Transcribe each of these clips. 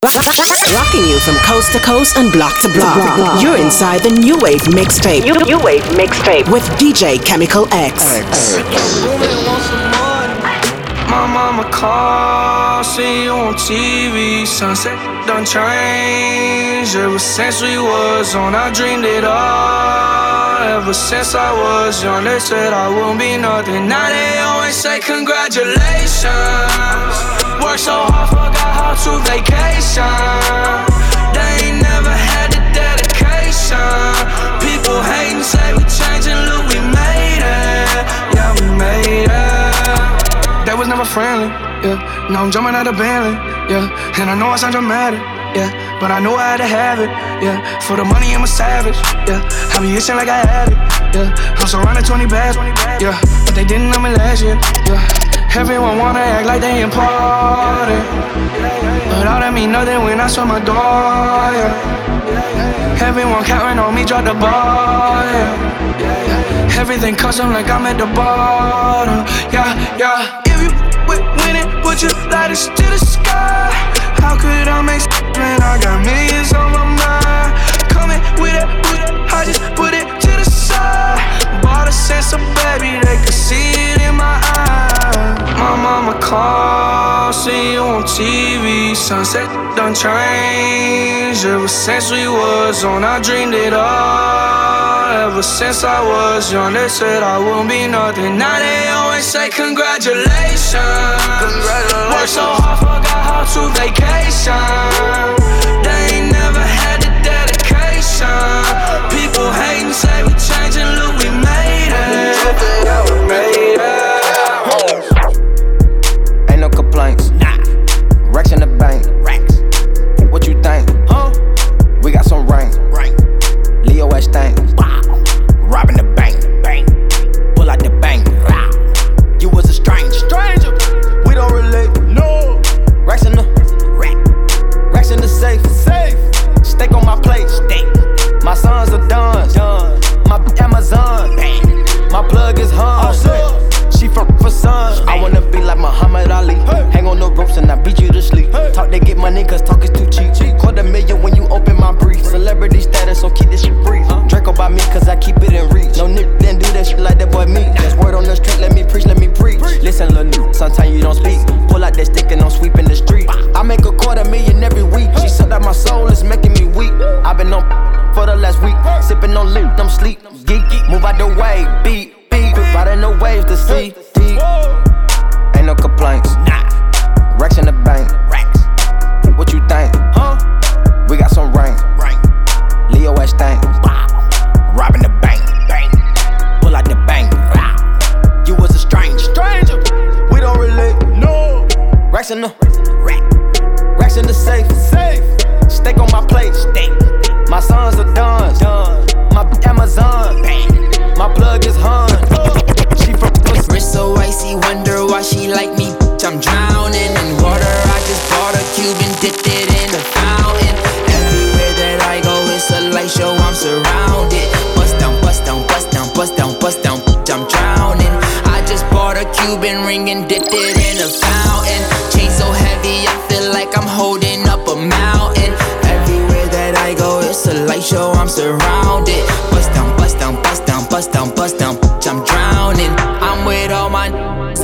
Rocking you from coast to coast and block to block. block, block. You're inside the New Wave mixtape. New, new Wave mixtape with DJ Chemical X. My mama call, see you on TV. Sunset done changed. Ever since we was on, I dreamed it all. Ever since I was young, they said I won't be nothing. Now they always say congratulations. Work so hard, forgot how to vacation. They ain't never had the dedication. People hating, say we changing, look, we was never friendly, yeah. Now I'm jumping out of Bentley, yeah. And I know I sound dramatic, yeah. But I know I had to have it, yeah. For the money, I'm a savage, yeah. I be itching like I had it, yeah. I'm surrounded 20 bags, yeah. But they didn't know me last year, yeah. Everyone wanna act like they important. But all that mean nothing when I saw my door, yeah. Everyone counting on me, drop the ball, yeah. Everything custom like I'm at the bottom, yeah, yeah. If you with winning, would you light us to the sky? How could I make when I got millions on my mind? Coming with it, with it, I just put it to the side. Bought a sense of baby, they could see it in my eyes. My mama call, see you on TV. Sunset done changed. Ever since we was on, I dreamed it all. Ever since I was young, they said I won't be nothing. Now they always say congratulations. congratulations. Work so hard, forgot how to vacation. They ain't never had the dedication. People hating, say we changing, light show. I'm surrounded. Bust down, bust down, bust down, bust down, bust down. I'm drowning. I'm with all my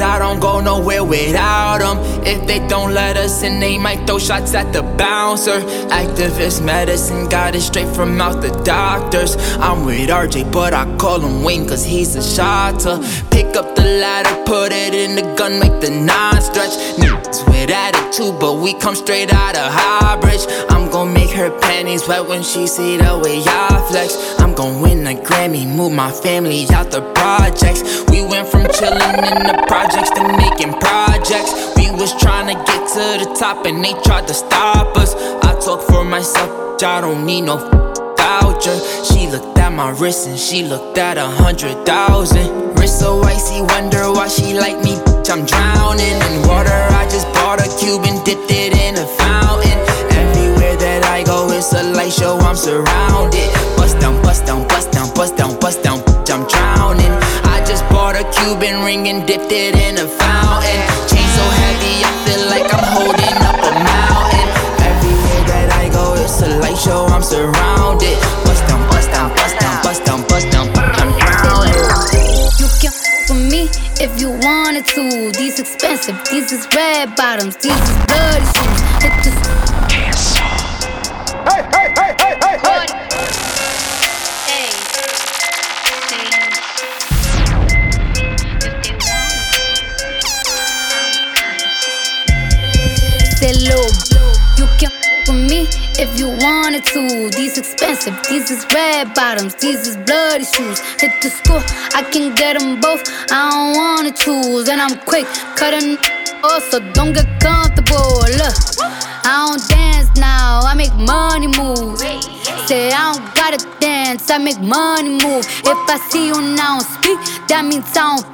I don't go nowhere without them. If they don't let us in, they might throw shots at the bouncer. Activist medicine got it straight from out the doctors. I'm with RJ, but I call him Wayne cause he's a shotter. Pick up the ladder, put it in the gun, make the nine stretch. Niggas with attitude, but we come straight out of Highbridge. I'm gon' make her panties wet when she see the way I flex. I'm gon' win a Grammy, move my family out the projects. We went from chillin' in the projects to making projects. We was trying to get to the top and they tried to stop us. I talk for myself, I don't need no voucher. She looked at my wrist and she looked at a hundred thousand. Wrist so icy, wonder why she like me. Bitch, I'm drowning in water. I just bought a cube and dipped it in a fountain. Everywhere that I go, it's a light show. I'm surrounded. Bust down, bust down, bust down, bust down, bust down. Bitch, I'm drowning. I just bought a Cuban ring and dipped it in a fountain. Chain so heavy, I feel like I'm holding up a mountain. Everywhere that I go, it's a light show. I'm surrounded. Bust down, bust down, bust down, bust down, bust down. Wanted. These expensive, these is red bottoms, these is bloody shoes. Hit the Hey, hey, hey, hey, hey, hey. Say, low, you can with me if you wanted to. These expensive, these is red bottoms, these is bloody shoes. Hit the school, I can get them both. I don't wanna choose, and I'm quick cutting off, so don't get comfortable. Look, I don't dance now, I make money move. Say I don't gotta dance, I make money move. If I see you now speak, that means I don't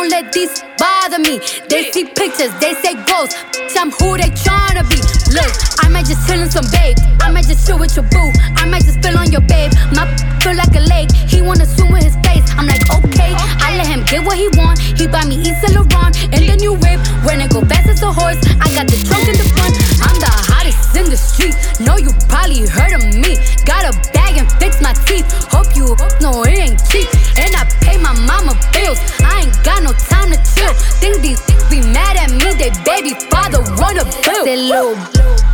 don't let these bother me. They see pictures, they say ghosts. I'm who they tryna be. Look, I might just chill in some babe. I might just chill with your boo. I might just spill on your babe. My feel like a lake. He wanna swim with his face. I'm like, okay. I let him get what he want. He buy me East Laurent and the new whip. When it go fast as a horse, I got the trunk in the front. I'm the in the street. Know you probably heard of me. Got a bag and fix my teeth. Hope you know it ain't cheap. And I pay my mama bills. I ain't got no time to chill. Think these be mad at me. They baby father run a bill. Say, little,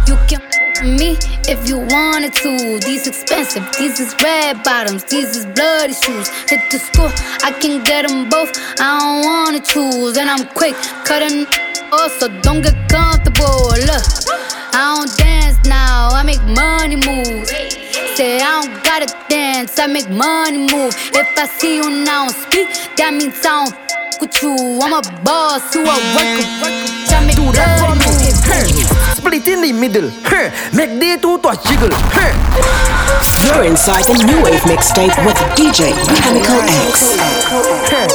you can me if you wanted to. These expensive, these is red bottoms, these is bloody shoes. Hit the school, I can get them both. I don't wanna choose, and I'm quick cutting off, so don't get comfortable. Look, I don't dance now, I make money moves. Say I don't gotta dance, I make money move. If I see you now speak, that means I don't f- with you. I'm a boss, you a worker. I make Do that for me. Moves. Huh. Split in the middle. Huh. Make day two to jiggle. Huh. You're inside the New Wave mixtape with DJ Chemical X. Huh.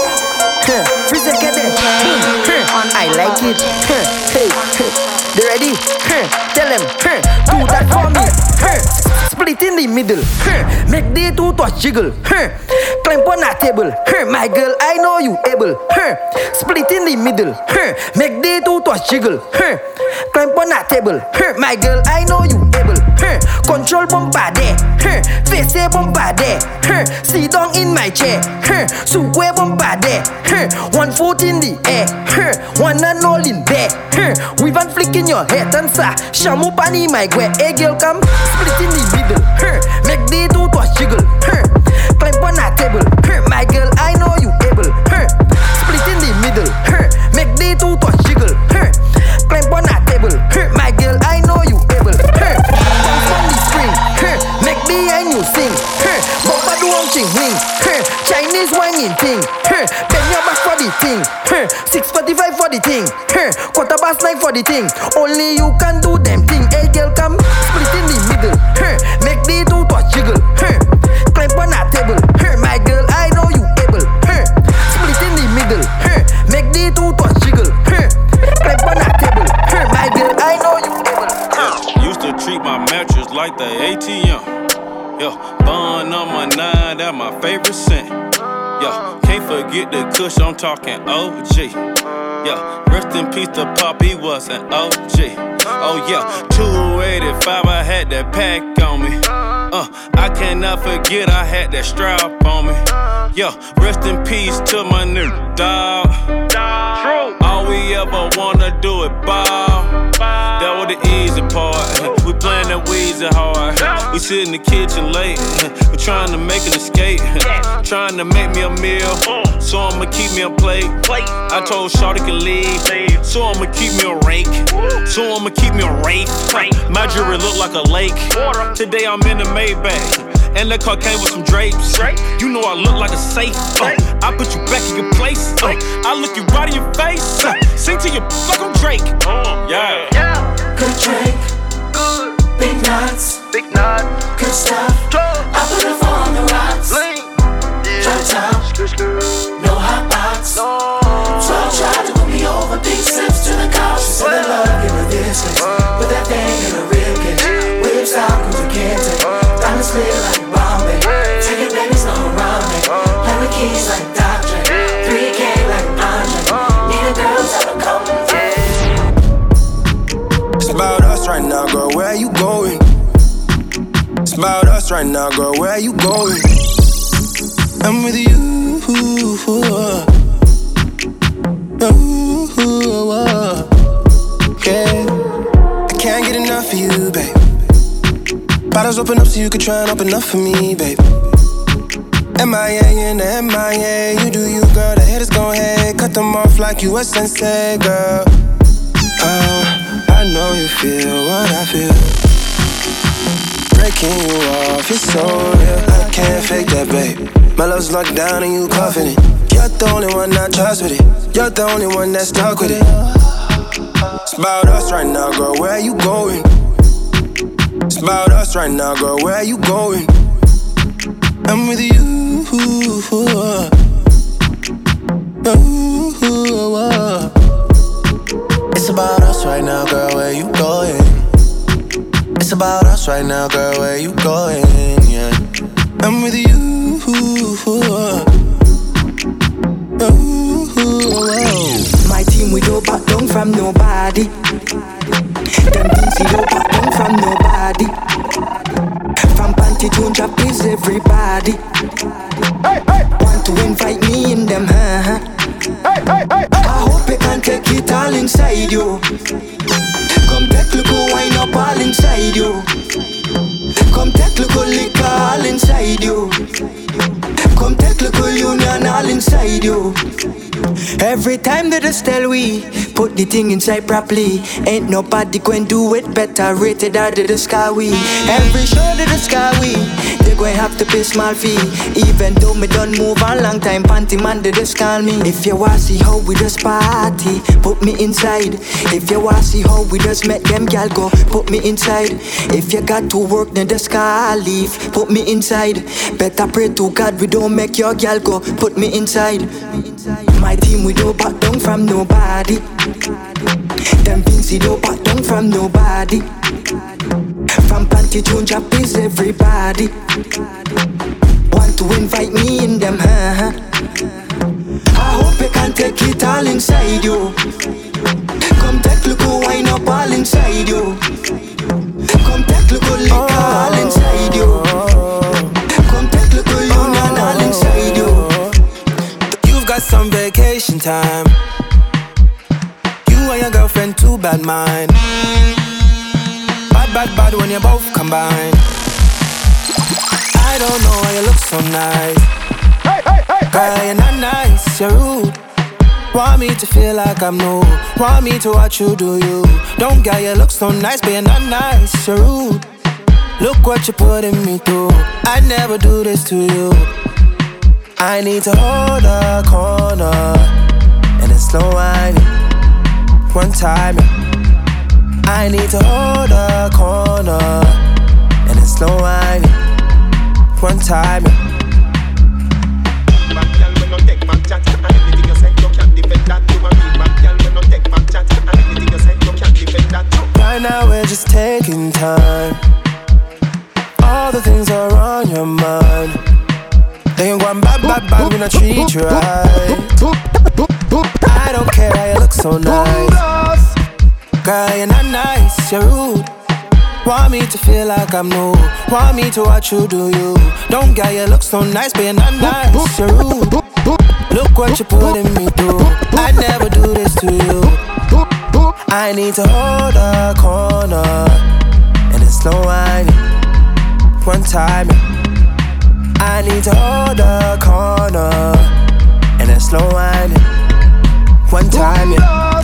Huh. Freeze get it. Huh. I like it. Huh. Hey. Huh. They ready? Huh. Tell them. Huh. Do that for me. Huh. Split in the middle. Huh. Make day two to jiggle. Huh. Climb on that table. Huh. My girl, I know you able. Huh. Split in the middle. Huh. Make day two to jiggle. Huh. Climb on that table. Huh. My girl, I know you able. Huh. Control bombardé. Huh. Face bombardé. Huh. Sit down in my chair. Huh. Sukwe bombardé. Huh. One foot in the air. Huh. One and all in bed. Huh. With one flick in your head and sa. Shamu pani my gwe. Hey girl, come split in the middle. Huh. Make the two to jiggle. Huh. Climb on that table. Huh. My girl, I Sing. Huh. Bumper do on ching wing. Huh. Chinese whining thing. Huh. Bend your back for the thing. Huh. 645 for the thing. Huh. Quarter past nine for the thing. Only you can do them thing. Hey girl, come split in the middle. Huh. Make the two to jiggle. Huh. Climb on that table. Huh. My girl, I know you able. Huh. Split in the middle. Huh. Make the two to jiggle. Huh. Climb on that table. Huh. My girl, I know you able. Huh. Used to treat my mattress like the ATM. Yeah, bun on my nine, that my favorite scent. Yeah, can't forget the kush, I'm talking OG. Yeah, rest in peace to Pop, he was an OG. Oh yeah, 285, I had that pack on me. Uh, I cannot forget I had that strap on me. Yeah, rest in peace to my new dog. All we ever wanna do is ball. That was the easy part. We playing that Weezy hard. We sit in the kitchen late. We trying to make an escape. Trying to make me a meal. So I'ma keep me a plate. I told Shawty can leave. So I'ma keep me a rake. So I'ma keep me a rake. My jewelry look like a lake. Today I'm in the Maybach. And the car came with some drapes. You know I look like a safe. Uh, I put you back in your place. Uh, I look you right in your face. Uh, sing to you like I'm Drake. Yeah. Good drink, good. Big knots, big knots. Good stuff. Drop. I put a four on the rocks. Link. Yeah. Drop top. No hot box. No. So I tried to put me over big sips to the couch. She said, well. love in the distance. Uh. Put that thing in a rib. Yeah. Whips out, comes a canton. Uh. Diamonds clear. Us right now, girl. Where you going? I'm with you. Ooh, Yeah. I can't get enough of you, babe. Bottles open up so you can try and open up for me, babe. MIA in the MIA, you do you, girl. The haters gon' hate, cut them off like you a sensei, girl. Oh, I know you feel what I feel. Breaking you off, you're so real. I can't fake that, babe. My love's locked down and you coughing it. You're the only one I trust with it. You're the only one that's stuck with it. It's about us right now, girl. Where you going? It's about us right now, girl. Where you going? I'm with you. It's about us right now, girl. Where you going? It's about us right now, girl. Where you going? Yeah, I'm with you. My team, we don't back down from nobody. Them things we don't back down from nobody. From panty to drop is everybody. Want to invite me in them, huh? I hope you can take it all inside you. Inside you. Come take little liquor all inside you. Come take little union all inside you. Every time that I tell we put the thing inside properly, ain't nobody going do it better. Rated out of the sky we. Every show that the sky we, they going have to pay small fee. Even though me done move a long time, panty man they just call me. If you wanna see how we just party, put me inside. If you wanna see how we just met them gal go, put me inside. If you got to work then the sky leave, put me inside. Better pray to God we don't make your gal go, put me inside. My team we don't back down from nobody. Them Vincy don't back down from nobody. From panty drop is everybody. Want to invite me in them, huh? I hope you can take it all inside you. Come take look who wine up all inside you. Come take little liquor all inside you. Time. You and your girlfriend, too bad mind. Bad, bad, bad when you both combine. I don't know why you look so nice. Girl, you're not nice, you're rude. Want me to feel like I'm new. Want me to watch you do you. Don't get you look so nice, but you're not nice, you're rude. Look what you're putting me through. I'd never do this to you. I need to hold a corner slow whining. One time, I need to hold a corner and it's slow whining. One time, right now we're just taking time. All the things are on your mind. They ain't going bad, bad, bad when I treat you right. I don't care how you look so nice. Girl, you're not nice, you're rude. Want me to feel like I'm new. Want me to watch you do you. Don't get you look so nice, but you're not nice, you're rude. Look what you're putting me through. I'd never do this to you. I need to hold a corner and it's slow whining. One time, I need to hold a corner and it's slow whining. One time, yeah.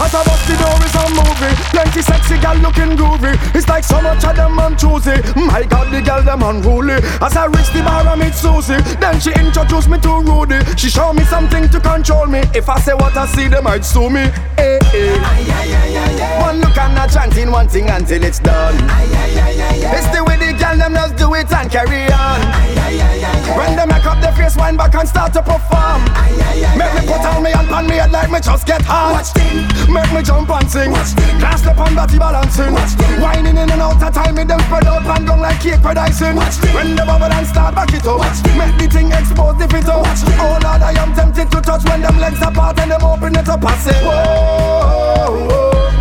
As I bust the door is a movie. Plenty sexy gal looking groovy. It's like so much of them man choosy My god the gal them unruly. As I reach the bar I meet Susie. Then she introduced me to Rudy. She show me something to control me. If I say what I see they might sue me. Hey. One look and not chanting one thing until it's done It's the way the gal them just do it and carry on When they make up their face wind back and start to perform Make me put on me and pan me head like me just get hot Make me jump and sing. Glass up on body balancing. Whining in and out of time, me them spread out and down like cake icing. When the bubble and start back it up. Make the thing expose the fit up. Oh Lord, I am tempted to touch when them legs apart and them open it up. I say, whoa,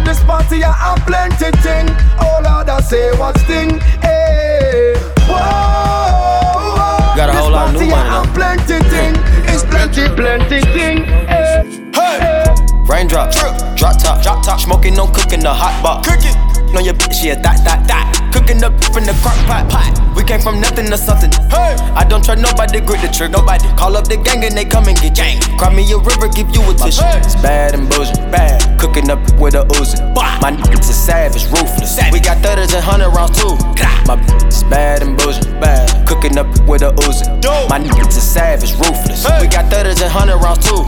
This party I have plenty thing. Oh, All I say what's thing. Hey, whoa. Got a whole lot of new money have plenty thing. It's plenty, plenty thing. Hey, hey. Raindrop, drop top, drop top. Smoking, no cooking, the hot box. Cooking. On your bitch, yeah, that, that, that. Cooking up in the crock pot, pot. We came from nothing to something. Hey. I don't try nobody, grip the trick. Nobody call up the gang and they come and get gang. Cry me a river, give you a tissue. It's bad and bullshit, bad. Cooking up with a Uzi. My niggas is savage, ruthless. Savage. We got thudders and hundred rounds too. My bitch is bad and bullshit, bad. Cooking up with a Uzi. My niggas is savage, ruthless. Hey. We got thudders and hundred rounds too.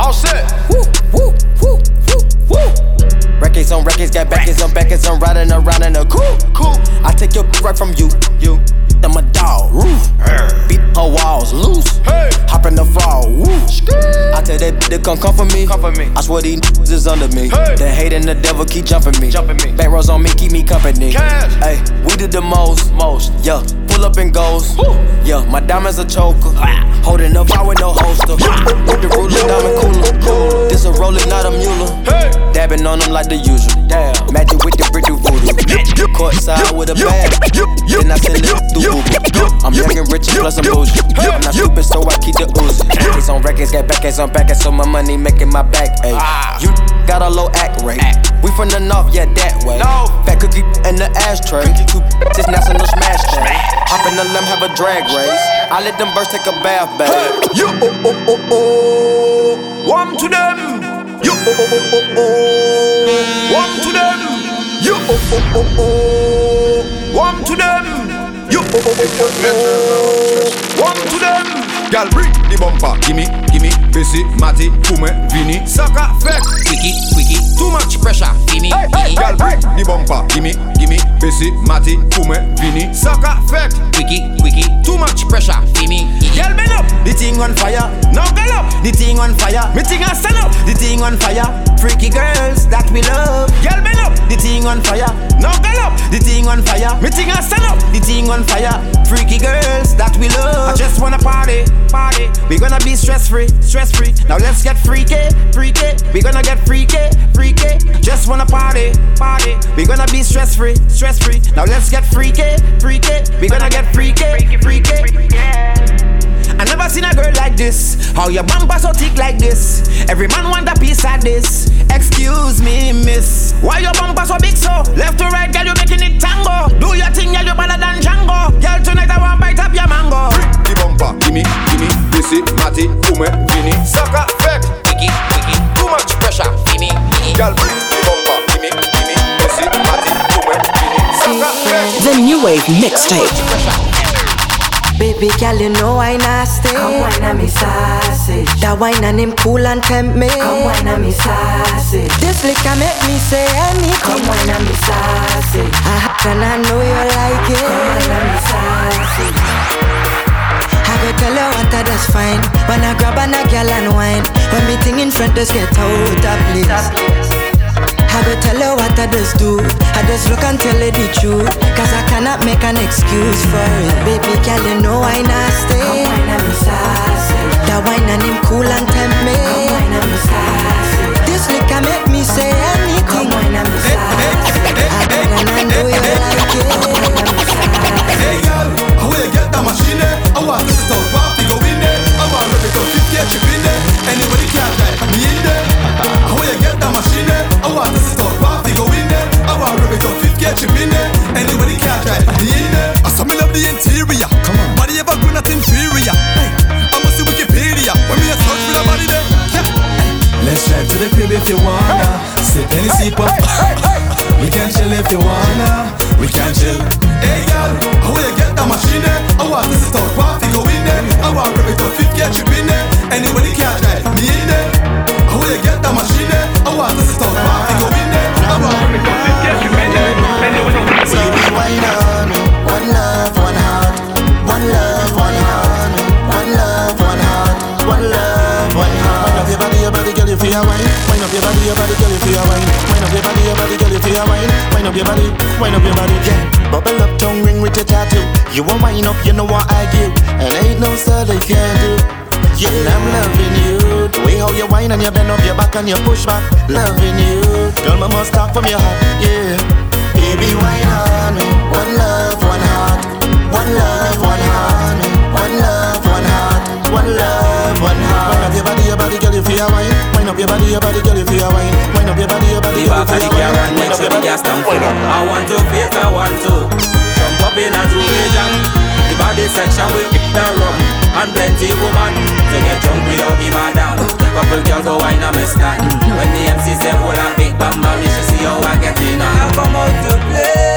All set. Woo, woo, woo, woo, woo. Records on records, got backers on backers, I'm riding around in a coupe. Cool. I take your right from you, you. I'm a dog, roof. Beat her walls loose. Hey. Hop in the fall, woo. I tell that bitch to come come for me. Me. I swear these niggas is under me. Hey. The hate and the devil keep jumping me. Jumping me. Back rows on me, keep me company. Cash. Hey, we did the most, most. Yeah, pull up and goes. Yeah, my diamonds a choker. Ah. Holding up, I with no holster. With the ruler, diamond cooler. This a roller, not a mule. Dabbing on them like the usual. Damn. Magic with the brick do voodoo. Courtside with a bag. Then I send it through Uber. I'm young and rich and plus I'm bougie. I'm not stupid, so I keep the Uzi. Records on records, got backers on backers, so my money making my back. Ayy. You got a low act rate. We from the north, yeah, that way. No. Fat cookie in the ashtray. Two just national smash day. Hop in the limb, have a drag race. I let them birds take a bath, babe. You oh oh oh oh, one to them. You oh oh oh oh oh, one to them. You oh oh oh oh, one to them. You oh oh oh oh oh, one to them. Gal bring the bumper, gimme, Bessie, Matty, Kume, Vini, Saka, Flex, Quickie, quickie, too much pressure, gimme, hey, hey, Gal bring the bumper, gimme, gimme, Bessie, Matty, Kume, Vini, Saka, Quickie, quickie, too much pressure, gimme, Girl, bend up, the thing on fire. Now girl up, the thing on fire. Me thing a stand up, the thing on fire. Freaky girls that we love. Girl, bend up, the thing on fire. Now girl up, the thing on fire. Me thing a stand up, the thing on fire. Freaky girls that we love. I just wanna party, party. We gonna be stress free, stress free. Now let's get freaky, freaky. We gonna get freaky, freaky. Just wanna party, party. We gonna be stress free, stress free. Now let's get freaky, freaky. We gonna get freaky, freaky. I never seen a girl like this. How your bumper so thick like this? Every man want a piece of this. Excuse me, miss. Why your bumper so big so? Left to right, girl, you making it tango. Do your thing, girl, you better than Django. Girl, tonight I want bite up your mango. The bumper, gimme, gimme, Bessie, Matty, Kume, Vini, Saka, Flex, quickie, quickie, too much pressure, gimme, gimme. Gal the bumper, gimme, gimme, Bessie, Matty, Kume, Vini, Saka, Flex. The New Wave Mixtape. Baby girl, you know I nasty. Come wine on me sausage. That wine and him cool and tempt me. Come wine on me sausage. This liquor make me say anything. Come wine on me sausage. I and I know you like it. Come wine on me sausage. I go tell you what I just fine. When I grab on a girl and wine. When me thing in front, just get out of place. I go tell you what I just do. I just look and tell you the truth. Cause I cannot make an excuse for it. Baby girl, you know I nasty. Come wine on me sausage. That wine and him cool and tempt me. Come wine on me sausage. This liquor make me say anything. Come wine on me sausage. I got and I know you like it. Come wine on me sausage. Hey girl, how you get that machine? I want to start 50 chip in there. Anybody can try me in there. How you get that machine? Oh, I want to start party go in there. Oh, I want to go 50 chip in there. Anybody can try me in there. I saw me love the interior. Come on, body ever good not inferior. Hey, I must see Wikipedia when me a search for the body there. Yeah. Let's drive to the crib if you wanna. Sip any sip up. We can chill if you wanna. We can chill. Hey girl, how you get that machine? Oh, I want to start party go in there. I want to go 50 chip in there. Anybody can try me in there. How you get that machine? Eh? I want to start party go in there. I want to go 50 chip in there. Anybody So we wine on One love, one heart One love, one heart One love, one heart One love, one heart Wind up your body, your body, girl, you feel a wine Wind up your body, your body, girl, you feel a wine Wind up your body, your body, feel wine up your body, wind up your body, yeah. Bubble up, tongue ring with your tattoo. You want wine up, you know what I give And ain't no star they can do. Yeah, I'm loving you. The way how you whine and you bend up your back and you push back. Loving you, girl, my must talk from your heart, yeah. Baby, whine on, one love, one heart, one love, one heart, one love, one heart, one love, one heart. Wind up your body, your body, girl, you feel wine. Wind up your body, your body, girl, you feel wine. Up your body, your body, The back of the car and make sure the gas tank full up. I want to face, I want to jump up in a two-way jam. The body section will kick the rum and plenty woman to get drunk without the madam. Couple girls go wine on me stand. When the MC say hold a big bam you should see how I get in. I come out to play.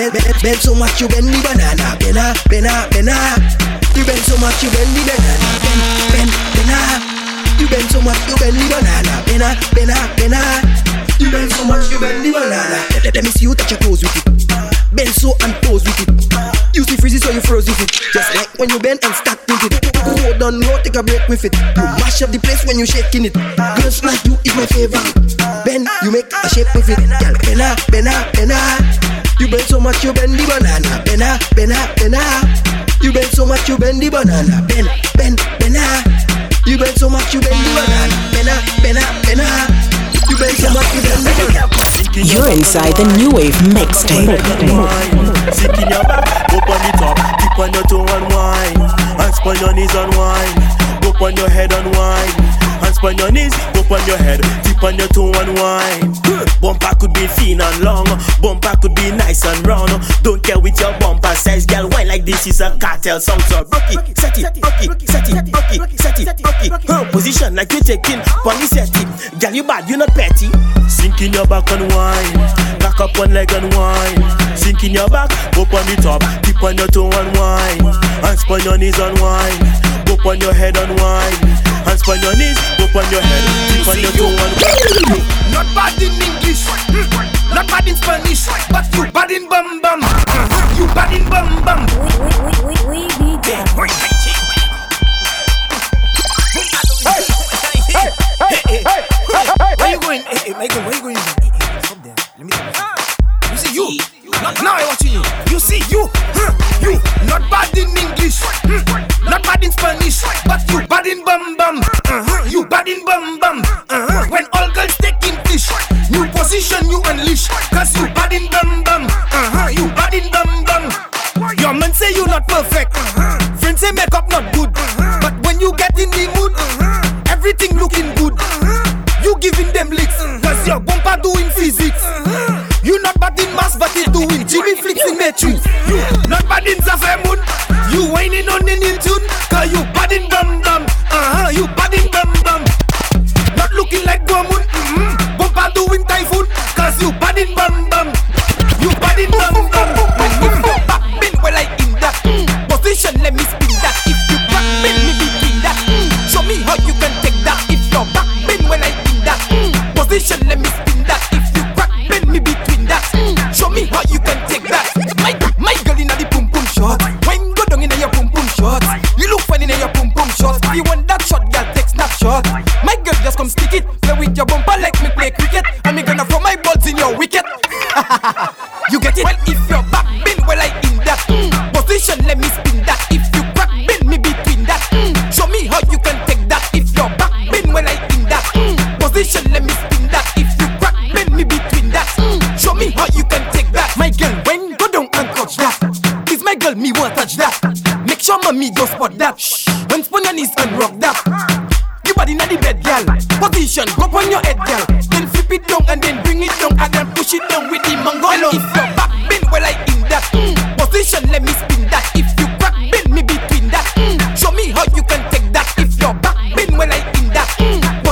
Bend, bend, bend so much you bend the banana. Bena, bena, bena. You bend so much you bend the banana. Bend, bend, bena. You bend so much you bend the banana. Bena, bena, bena. You bend so much you bend the banana. Let, let me see you touch your toes with it. Bend so and pose with it. You see freezes so you froze with it. Just like when you bend and stack with it. Go down low, take a break with it. You mash up the place when you shaking it. Girls like you is my favorite. Bend, you make a shape with it. Girl, bena, bena, bena. You bend so much you bend the banana. Bena, bena, bena. You bend so much you bend the banana. Bend, bend, bena. You bend so much you bend the banana. Bena, bena, bena. You bend so much you bend the banana. You're inside the New Wave mixtape. Sick in your back, on the top, tip on your toe and wine. Hands on your knees and wine. Go on your head and wine. Hands on your knees, go on your head, tip on your toe and wine. Bumper could be thin and long, bumper could be nice and round. Don't care with your bumper size, girl. Why like this is a cartel song? So rock it, set it, rock it, set it, rock it, set it, rock it. Huh, position like you taking, pony set it. Girl, you bad, you not petty. Sink in your back and wine, back up one leg and wine. Sink in your back, go on the top, tip on your toe and wine. Hands on your knees and wine. Go on your head and wine. Hands on your knees, go on your head, tip on your toe and. Not bad in English, hmm, not bad in Spanish, but you bad in bum bum. Uh-huh, You bad in bum bum. We, we, we, we, Where you going? Hey, hey, Michael, where you going? Hey, hey, now I watching you. You see you. Huh, You not bad in English. hmm, Not bad in Spanish. But you bad in bum bum. Uh-huh, You bad in bum bum. Uh-huh. When all girls taking fish, new position you unleash. Cause you bad in bum bum. Uh-huh, You bad in bum bum. Your man say you not perfect. Friends say makeup not good. But when you get in the mood, everything looking good. You giving them licks, cause your bumper doing physics. Not bad in mass, but it doing Jimmy flicks in matrix. You not bad in Zafemun. You whining on in tune,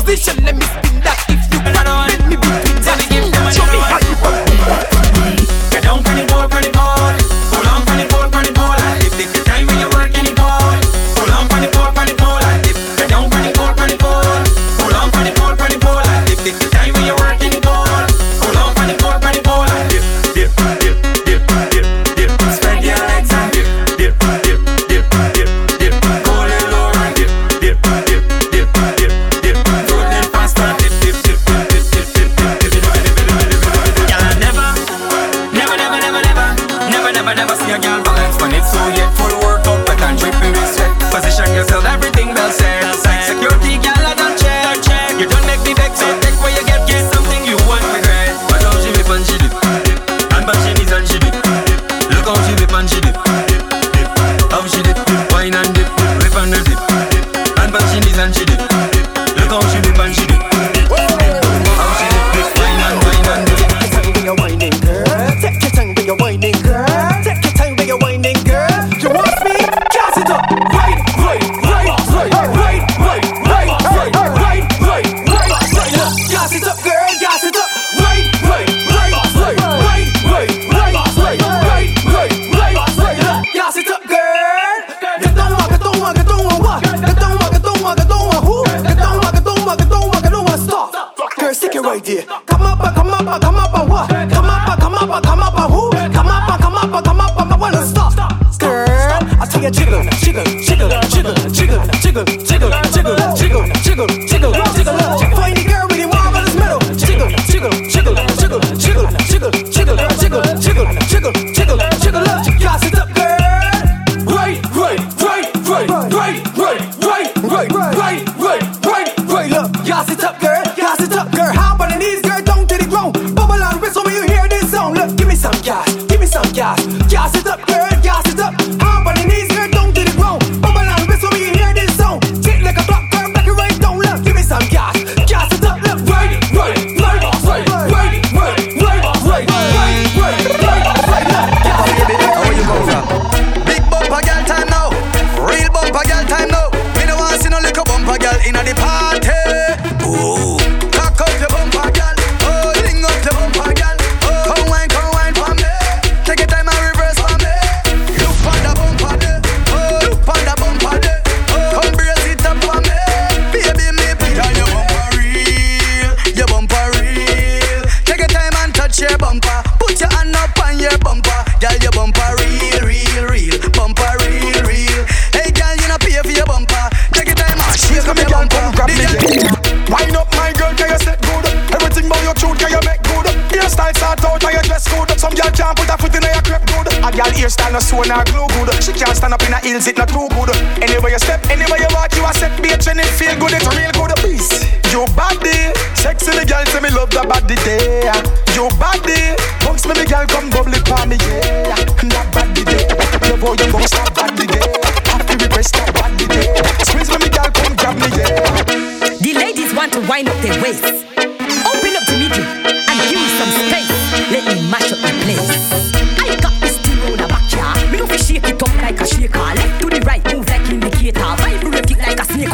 position, let me spin 지금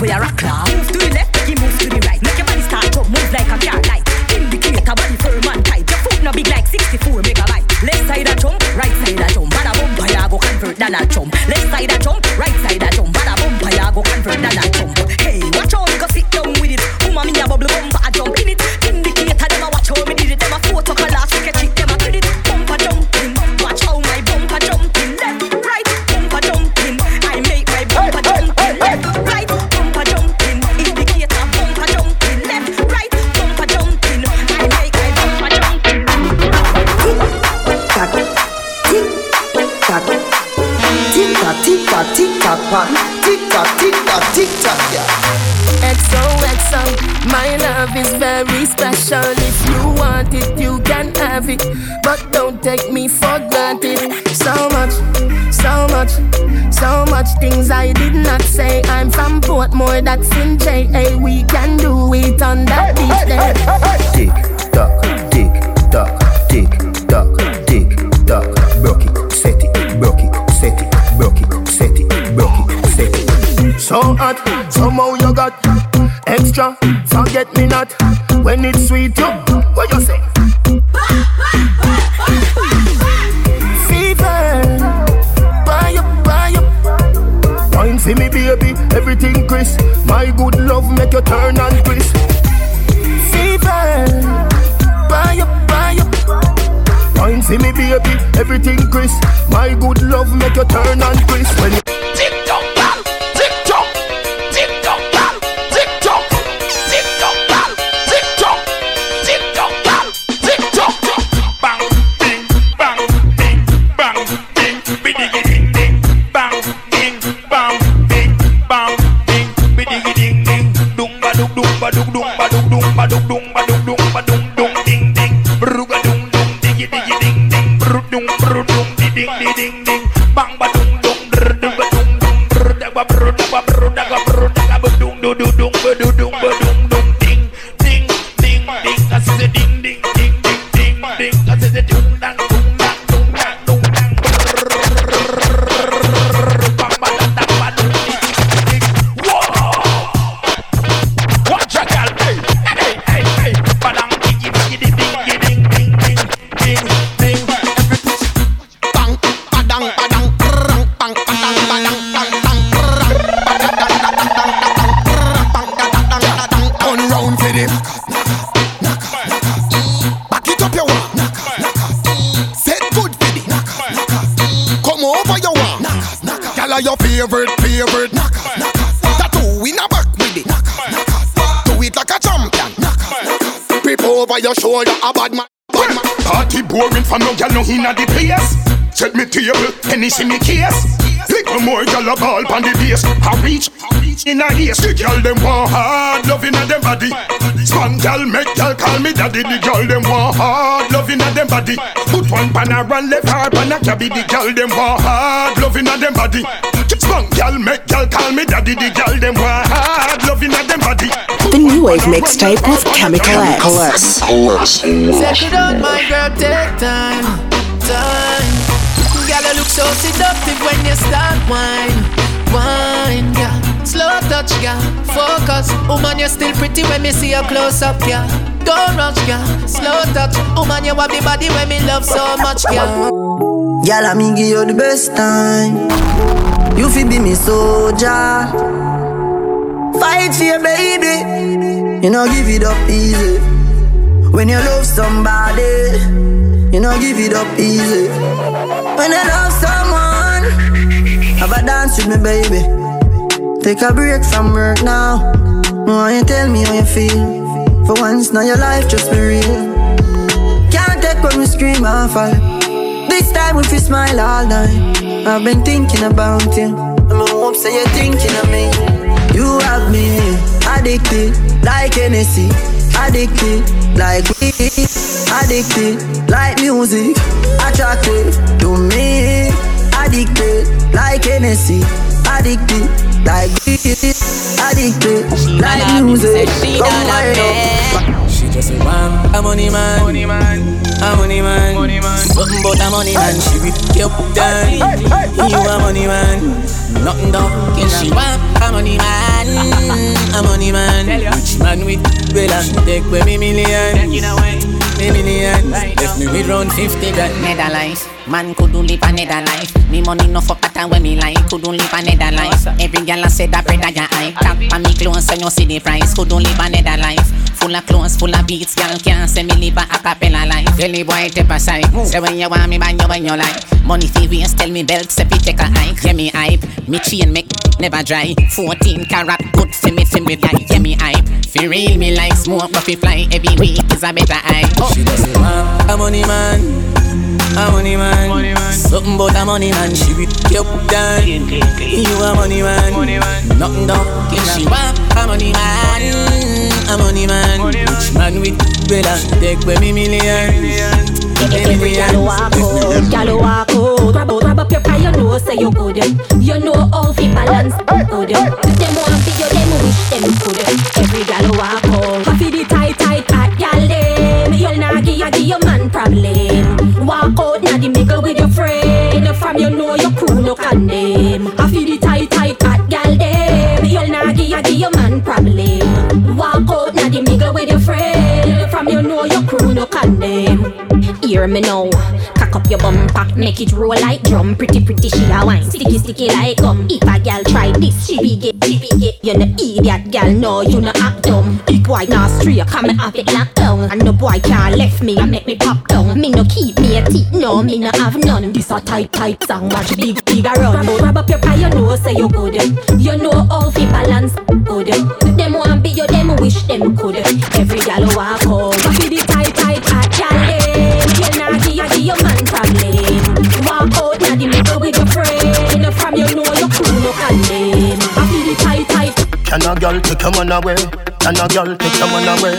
we are a club. Portmore, that's in body. Put one pan a run left hard pan a cabby. The gyal them want hard loving at them body. Small gyal make gyal call me daddy. The gyal them want hard loving at them body. The New Wave mixtape with Chemical X. Settle down, my girl, take time, time. Girl, you look so seductive when you start wine, wine, girl. Slow touch, girl. Focus, woman, you're still pretty when me see you close up, girl. Don't rush, girl. Slow touch, woman, you have the body when me love so much, girl. Girl, I me give you the best time. You fi be me soldier. Fight for your baby. You know, give it up easy. When you love somebody, you know, give it up easy. When you love someone, have a dance with me, baby. Take a break from work now. No, you tell me how you feel. For once, now your life just be real. Can't take when we scream and fall. This time if you smile all night. I've been thinking about you. I'm hope say you're thinking of me. You have me addicted like Hennessy. Addicted like weed. Addicted like music. Attracted to me. Addicted like Hennessy. Addicted like weed. Addicted like music. Come wind up. She just say, "Wham, a money man, money man, a money man, money man. Something about a money man. She with you down. You a money man, nothing done. Can she wham, a money man, a money man. Rich man with Bella, take away me million, me million. Left me with round fifty grand. Nether life, man could do live another life. Me money no fuck at when me like, could do live another life. Every girl I say that bread I your eye. Tap on me clothes and you see the price. Could do live another life. Full of clothes, full of beats, girl can't say me live a acapella life. Jelly boy step aside, say when you want me, buy you when you like. Money fi waste, tell me belt, say fi take a hike. Yeah me hype, me chain make never dry. 14 carat, good fi me fi me fly. Yeah me hype, fi real me like smoke, but fi fly every week is a better hype. Oh. She just say, "Wham, a money man, a money man, money man. Something about a money man. She with you down. You a money man, money man. Nothing done. Can she want a money man, a money man. Rich man with Bella, take away me million. Every gal walk out, gal walk out. Grab grab up your you say you good. You know balance. Them want you, them wish them. Every gal walk out. The tight, tight, hot gal them. Not give, you give your man problem. Walk out, the mingle with your friend. From you know your crew no condemn. The tight, tight, hot gal them. Not give, you give your man problem. Walk out, the mingle with your. From you know your crew no condemn. Hear me now. Cock up your bumper, make it roll like drum. Pretty, pretty, she a wine. Sticky, sticky like gum. If a gal try this, she be get, she be get. You no idiot, gal, no, you no act dumb. Big now straight, come and have it locked down. And no boy can't left me and make me pop down. Me no keep me a teeth, no, me no have none. This a tight, tight song, watch big, big a run. Grab up your pie, you know, say you good. You know all fi balance good. Them want be you, them wish them could. Every gal walk. Fi the Can a girl take a man away? Can a girl take a man away?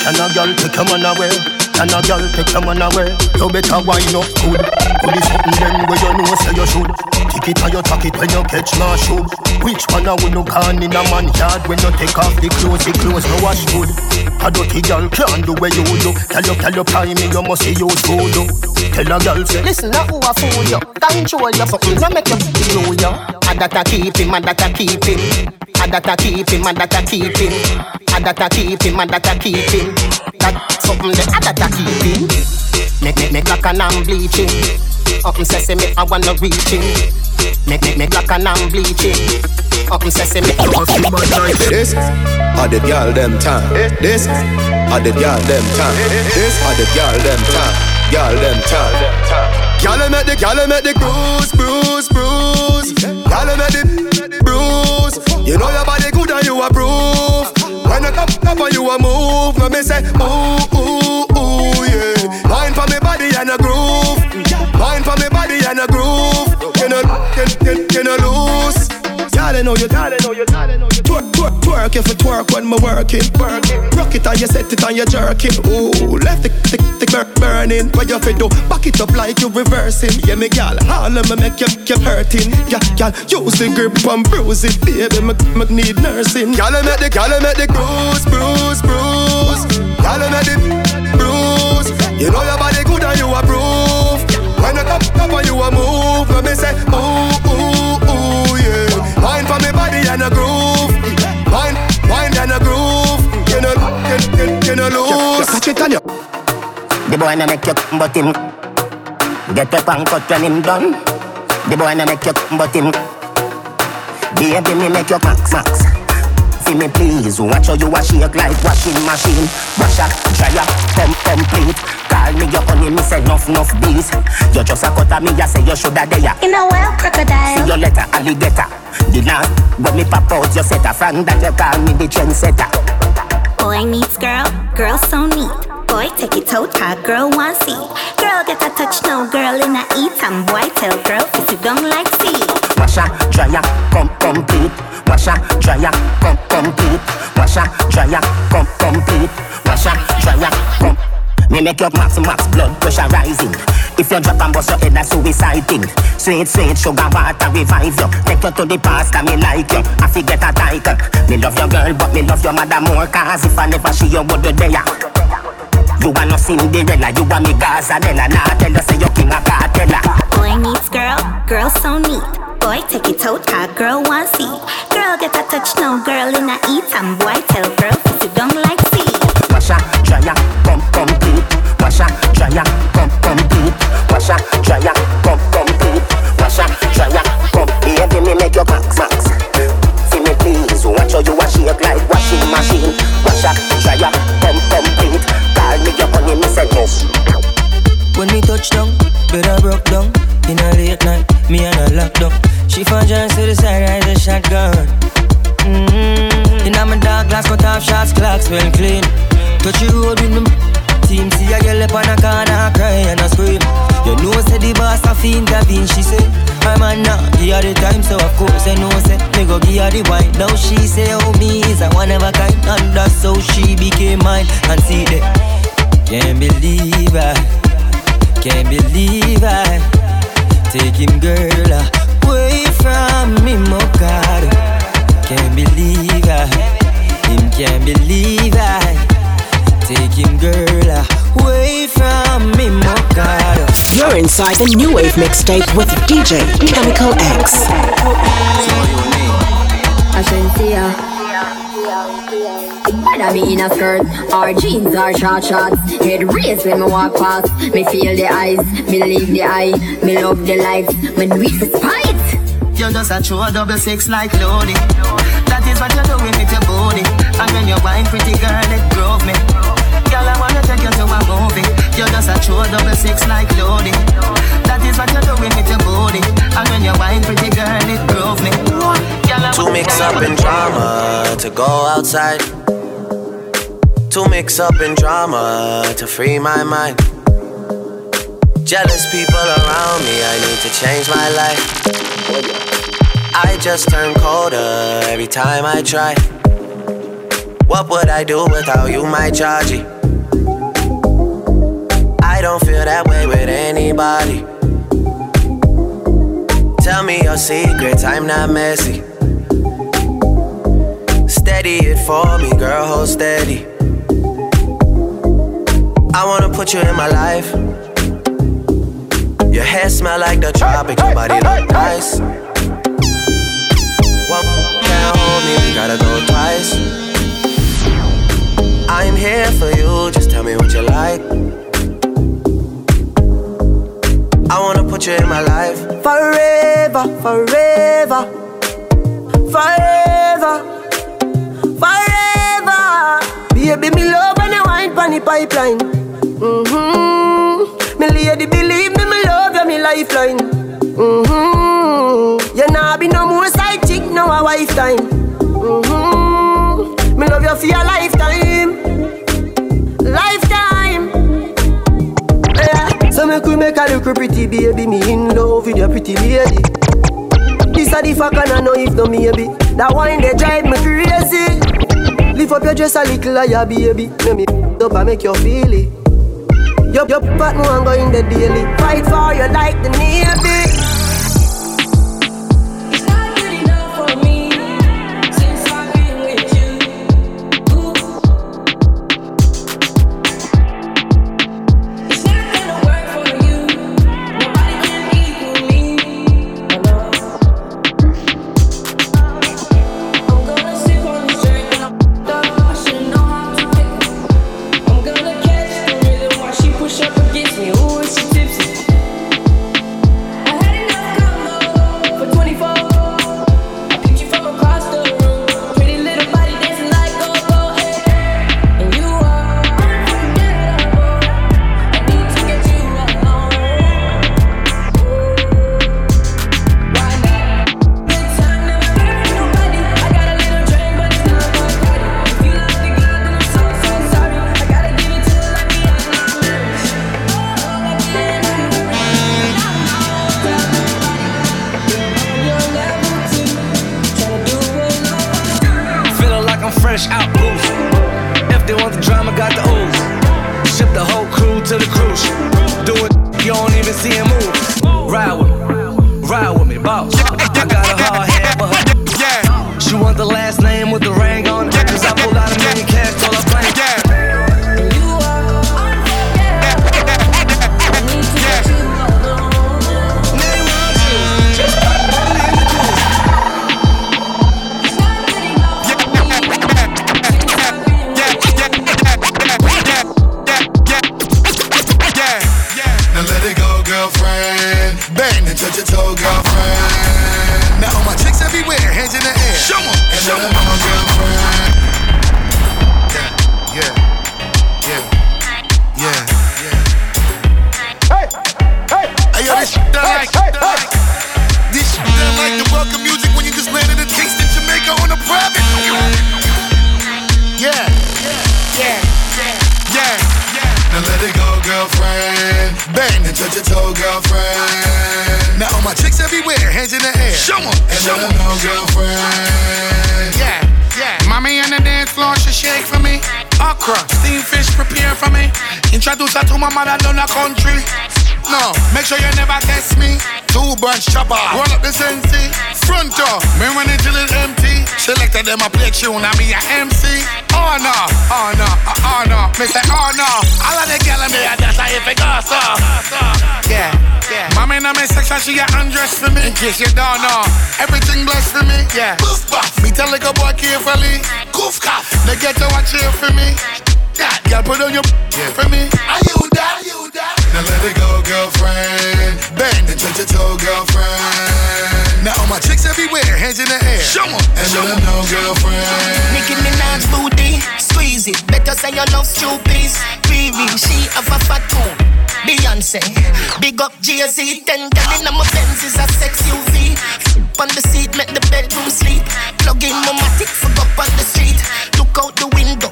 Can a girl take a man away? Can a girl take a man away? You better wind up good. Good is something then where you know say you should. Tick it and you tuck it when you catch my shoe. Which one a would no gone in a man yard when you take off the clothes? The clothes no wash good. A dirty girl can't do where you do. Tell you, tell you, prime me, you must see you voodoo. Tell a girl say, listen, now who a fool you? Control your fucking, no make you feel you. And that a keep him, and that a keep him. And that a keep him, and that a keep him. And that a keep him, and that a keep him. That something that and that a keep him. Make make make like an I'm bleaching. Up and sesame, I wanna reach him. Make make make like an I'm bleaching. Up and I wanna This are the girl them time. This are the girl them time. This are the girl them time. Girl them time. Gyal make the gyal make the bruise, bruise, bruise. Gyal make the bruise. You know your body good and you approve. When I come up and you a move, let me say ooh ooh ooh yeah. Mind for me body and a groove. Mind for me body and a groove. You know, can can can lose. Y'all know you, y'all know you, y'all know you. Twerk, twerk, if it twerk when me working. Rock it and you set it and you jerking. Ooh, left the the the burn burning. What you fi do? Back it up like you reversing. Yeah, me gal, all of me make you keep hurting. Yeah, gal, use the grip and bruise it, baby. Me, me need nursing. Gyal make the gyal make the bruise, bruise, bruise. Gyal make the bruise. You know your body good and you approve. When I come up and you a move, let me say ooh you, you, you lose. Catch it on you. The boy na make you but him Get up and cut when him done. The boy na make you but him Baby me make you max max. See me please Watch how you a shake like washing machine. Wash up, dry up, come complete Call me your honey, me say nuff nuff bees You just a cut me, I say you shoulda there In a well, crocodile. See your letter, alligator. The last when me pop out, you set a fan That you call me the trendsetter Boy meets girl, girl so neat. Boy take it toe tag, girl want see. Girl get a touch, no girl in a eat. And boy tell girl if you don't like see. Washa, dryer, come complete. Washa, dryer, come complete. Washa, dryer, come complete. Washa, dryer, come. Me make your max max blood pressure rising. If you drop and bust your head, that's suicide thing. Sweet, sweet sugar water revive you. Take you to the past, and me like you. I forget a title. Me love your girl, but me love your mother more. Cause if I never see you, would be there. You are no Cinderella, you are me Gazanella. Nah, tell us say you king a cartella. Boy needs girl, girl so neat. Boy take it toe tag, girl want see. Girl get a touch, no girl in a eat. And boy tell girl if you don't like see. Washa, dryer, come complete. Washa, dryer, come complete. Washa, dryer, come complete. Washa, dryer, come. Baby, me make your max max. See me please, watch how you a shake like washing machine. Washa, dryer, come complete. Call me your honey, me say yes. When me touch down, I broke down. In a late night, me and her locked up. She just to the side, rise a shotgun. Mm-hmm. In a my dark glass, cut off shots, clocks well clean. Touch the road with me. Team see a girl up on a corner, cry and a scream. You know, say the boss a fiend, intervene. She say, I'm a nah, give her the time, so of course I know, say, me go give her the wine. Now she say, oh, me is a one of a kind, and that's how she became mine. And see that, can't believe I, can't believe I, take him girl away from me, my God. Can't believe I, him can't believe I, take him girl away from me, my God. You're inside the New Wave mixtape with DJ Chemical X. Ashensia. Whether me in a skirt or jeans or short shorts, head raised when me walk past. Me feel the eyes, me leave the eye, me love the lights. When we for spite. You're just a true double six like loading. That is what you're doing with your booty. And when you're wine, pretty girl, it drove me. Girl, I wanna take you to a movie. You're just a true double six like loading. That is what you're doing with your. And when you're wine, pretty girl, it drove me. Girl, I mix up in drama, to go outside. To mix up in drama, to free my mind. Jealous people around me, I need to change my life. I just turn colder every time I try. What would I do without you, my Georgie? Don't feel that way with anybody. Tell me your secrets, I'm not messy. Steady it for me, girl, hold steady. I wanna put you in my life. Your hair smell like the tropics, your body look nice. One can't hold me, we gotta go twice. I'm here for you, just tell me what you like. I wanna put you in my life. Forever, forever, forever, forever. Baby, me love when you wine pon the pipeline. Mm-hmm. Me lady, believe me, me love you, me lifeline. Mm-hmm. You nah be no more side chick, no a wife time. Mm-hmm. Me love you for your lifetime. Make a little pretty baby. Me in love with your pretty lady. This a the fuck and I know if no maybe. That wine they drive me crazy. Lift up your dress a little higher, baby. Let me up and make you feel it. Your, your partner and go in the daily. Fight for you like the Navy. Love stupid. She have a fat tone. Beyonce, big up Jay-Z, ten gal in my Benz is a sex UV. On the seat, make the bedroom sleep. Plug in my matic, fuck up on the street. Look out the window.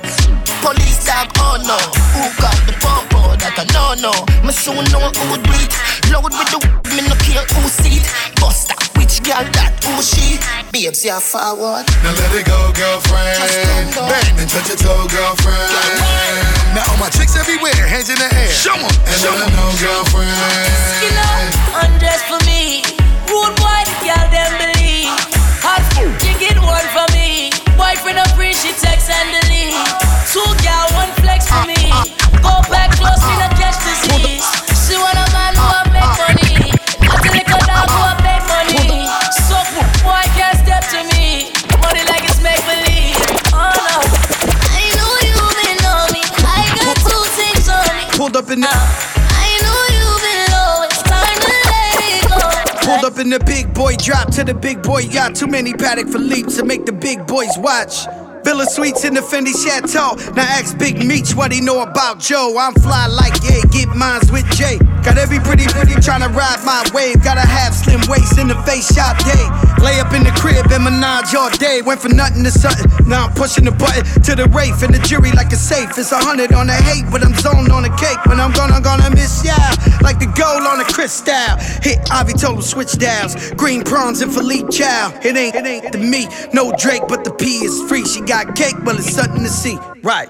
Police dog, oh no. Who got the pump? Oh, that I know, no. Me soon know who do it. Load with the me no care who seat. Buster which girl that who she? Babes, you're forward. Now let it go, girlfriend. Bang and touch your toe, girlfriend. Now all my chicks everywhere, hands in the air. Show them, and show them no girlfriend. Skin up, undress for me. Rude boy, girl them believe. Hot, you get one for me. Boyfriend up she text and delete. Two girl, one flex for me. Go back close, me not catch disease. Pulled up in the. I know you've been low, it's time to let it go. Pulled up in the big boy drop to the big boy yacht. Too many Patek Philippe to make the big boys watch. Villa Suites in the Fendi Chateau. Now ask Big Meech what he know about Joe. I'm fly like yeah, get mines with Jay. Got every pretty pretty trying to ride my wave. Gotta have slim waist in the face shop day. Lay up in the crib and menage all day. Went for nothing to something. Now I'm pushing the button to the rafe and the jury like a safe. It's a hundred on the hate, but I'm zoned on the cake. When I'm gonna gonna miss ya like the gold on the crystal. Hit Ivy told him switch dials. Green prawns and Philippe Chow. It ain't it ain't the me, no Drake, but the P is free. She got cake, but it's something to see. Right.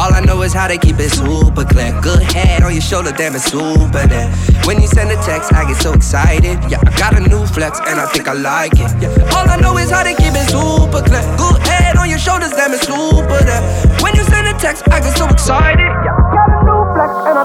All I know is how they keep it super clear. Good head on your shoulder, damn it's super there. When you send a text, I get so excited. Yeah, I got a new flex and I think I like it. Yeah. All I know is how they keep it super clear. Good head on your shoulders, damn it's super there. When you send a text, I get so excited. Yeah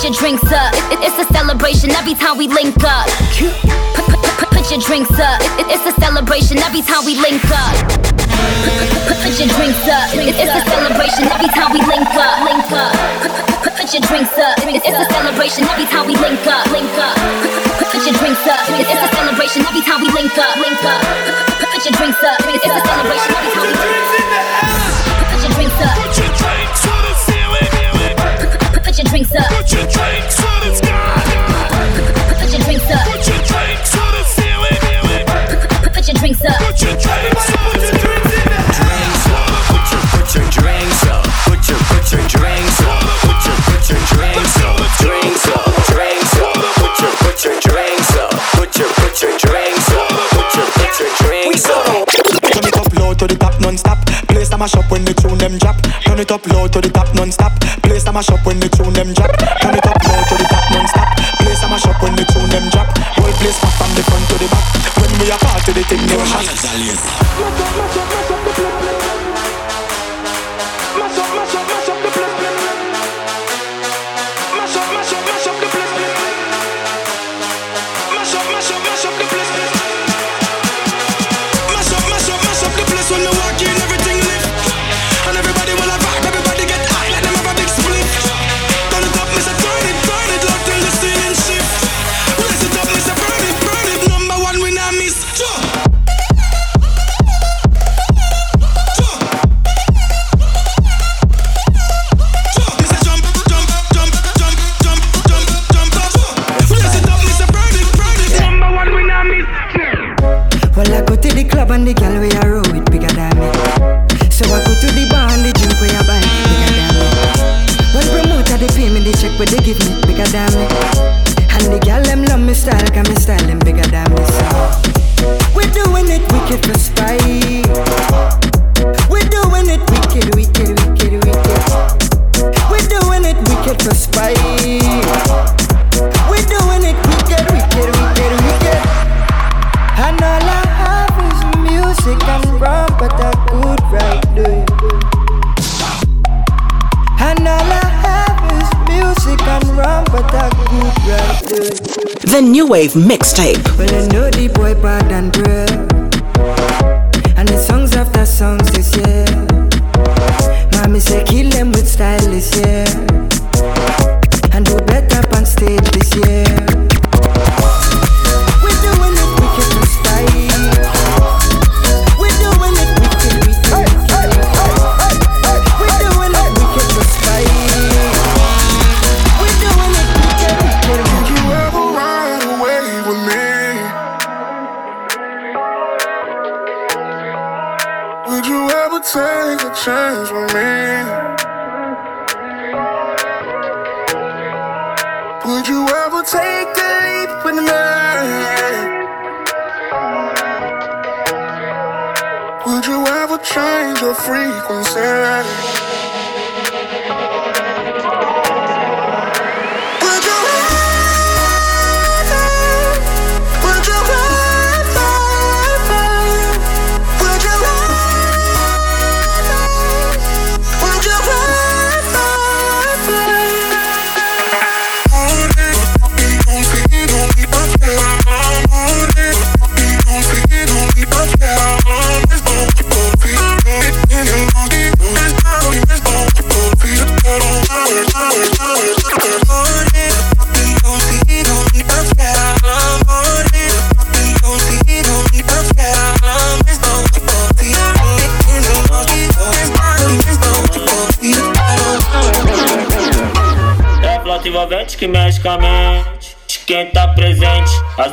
Put, your drinks up. It, it, it's a celebration every time we link up. Put, put, put, put your drinks up. It, it, it's a celebration every time we link up. Put, your drinks up. It, it's a celebration every time we link up. Link up. Put, your drinks up. It, it's a celebration every time we link up. Link up. Put, your drinks up. It, it's a celebration every time we link up. Link up. Put, your drinks up. It, it's a celebration every time we link up. Put your drinks up. Your drinks up. Put your drinks to the sky. Put your drinks up. Put your drinks to the ceiling. Put your drinks up. Put your mash up when the tune them drop. Turn it up low to the top non-stop. Place a mash up when the tune them drop. Turn it up low to the top non-stop. Place a mash up when the tune them drop. Whole place back from the front to the back. When we are part of the thing, no shot. Wave Mixtape. Well, I know the boy bad and. And the songs after songs this year. Mommy say kill them with.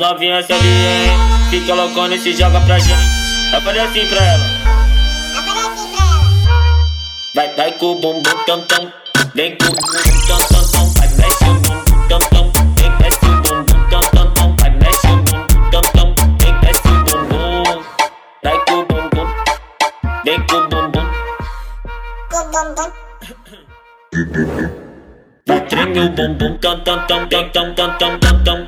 Novinhas se aliem. Fica loucona e se joga pra gente. Falei assim pra ela. Vai, vai com o bumbum tam tam. Vem com o bumbum tam tam tam. Vai, mexe o bumbum tam tam. Vem, mexe o bumbum tam tam tam. Vai, mexe o bumbum tam tam. Vem, mexe o bumbum. Vai com o bumbum. Vem com o bumbum. Com o bumbum. Vai tremer o bumbum, tam tam tam tam tam tam tam tam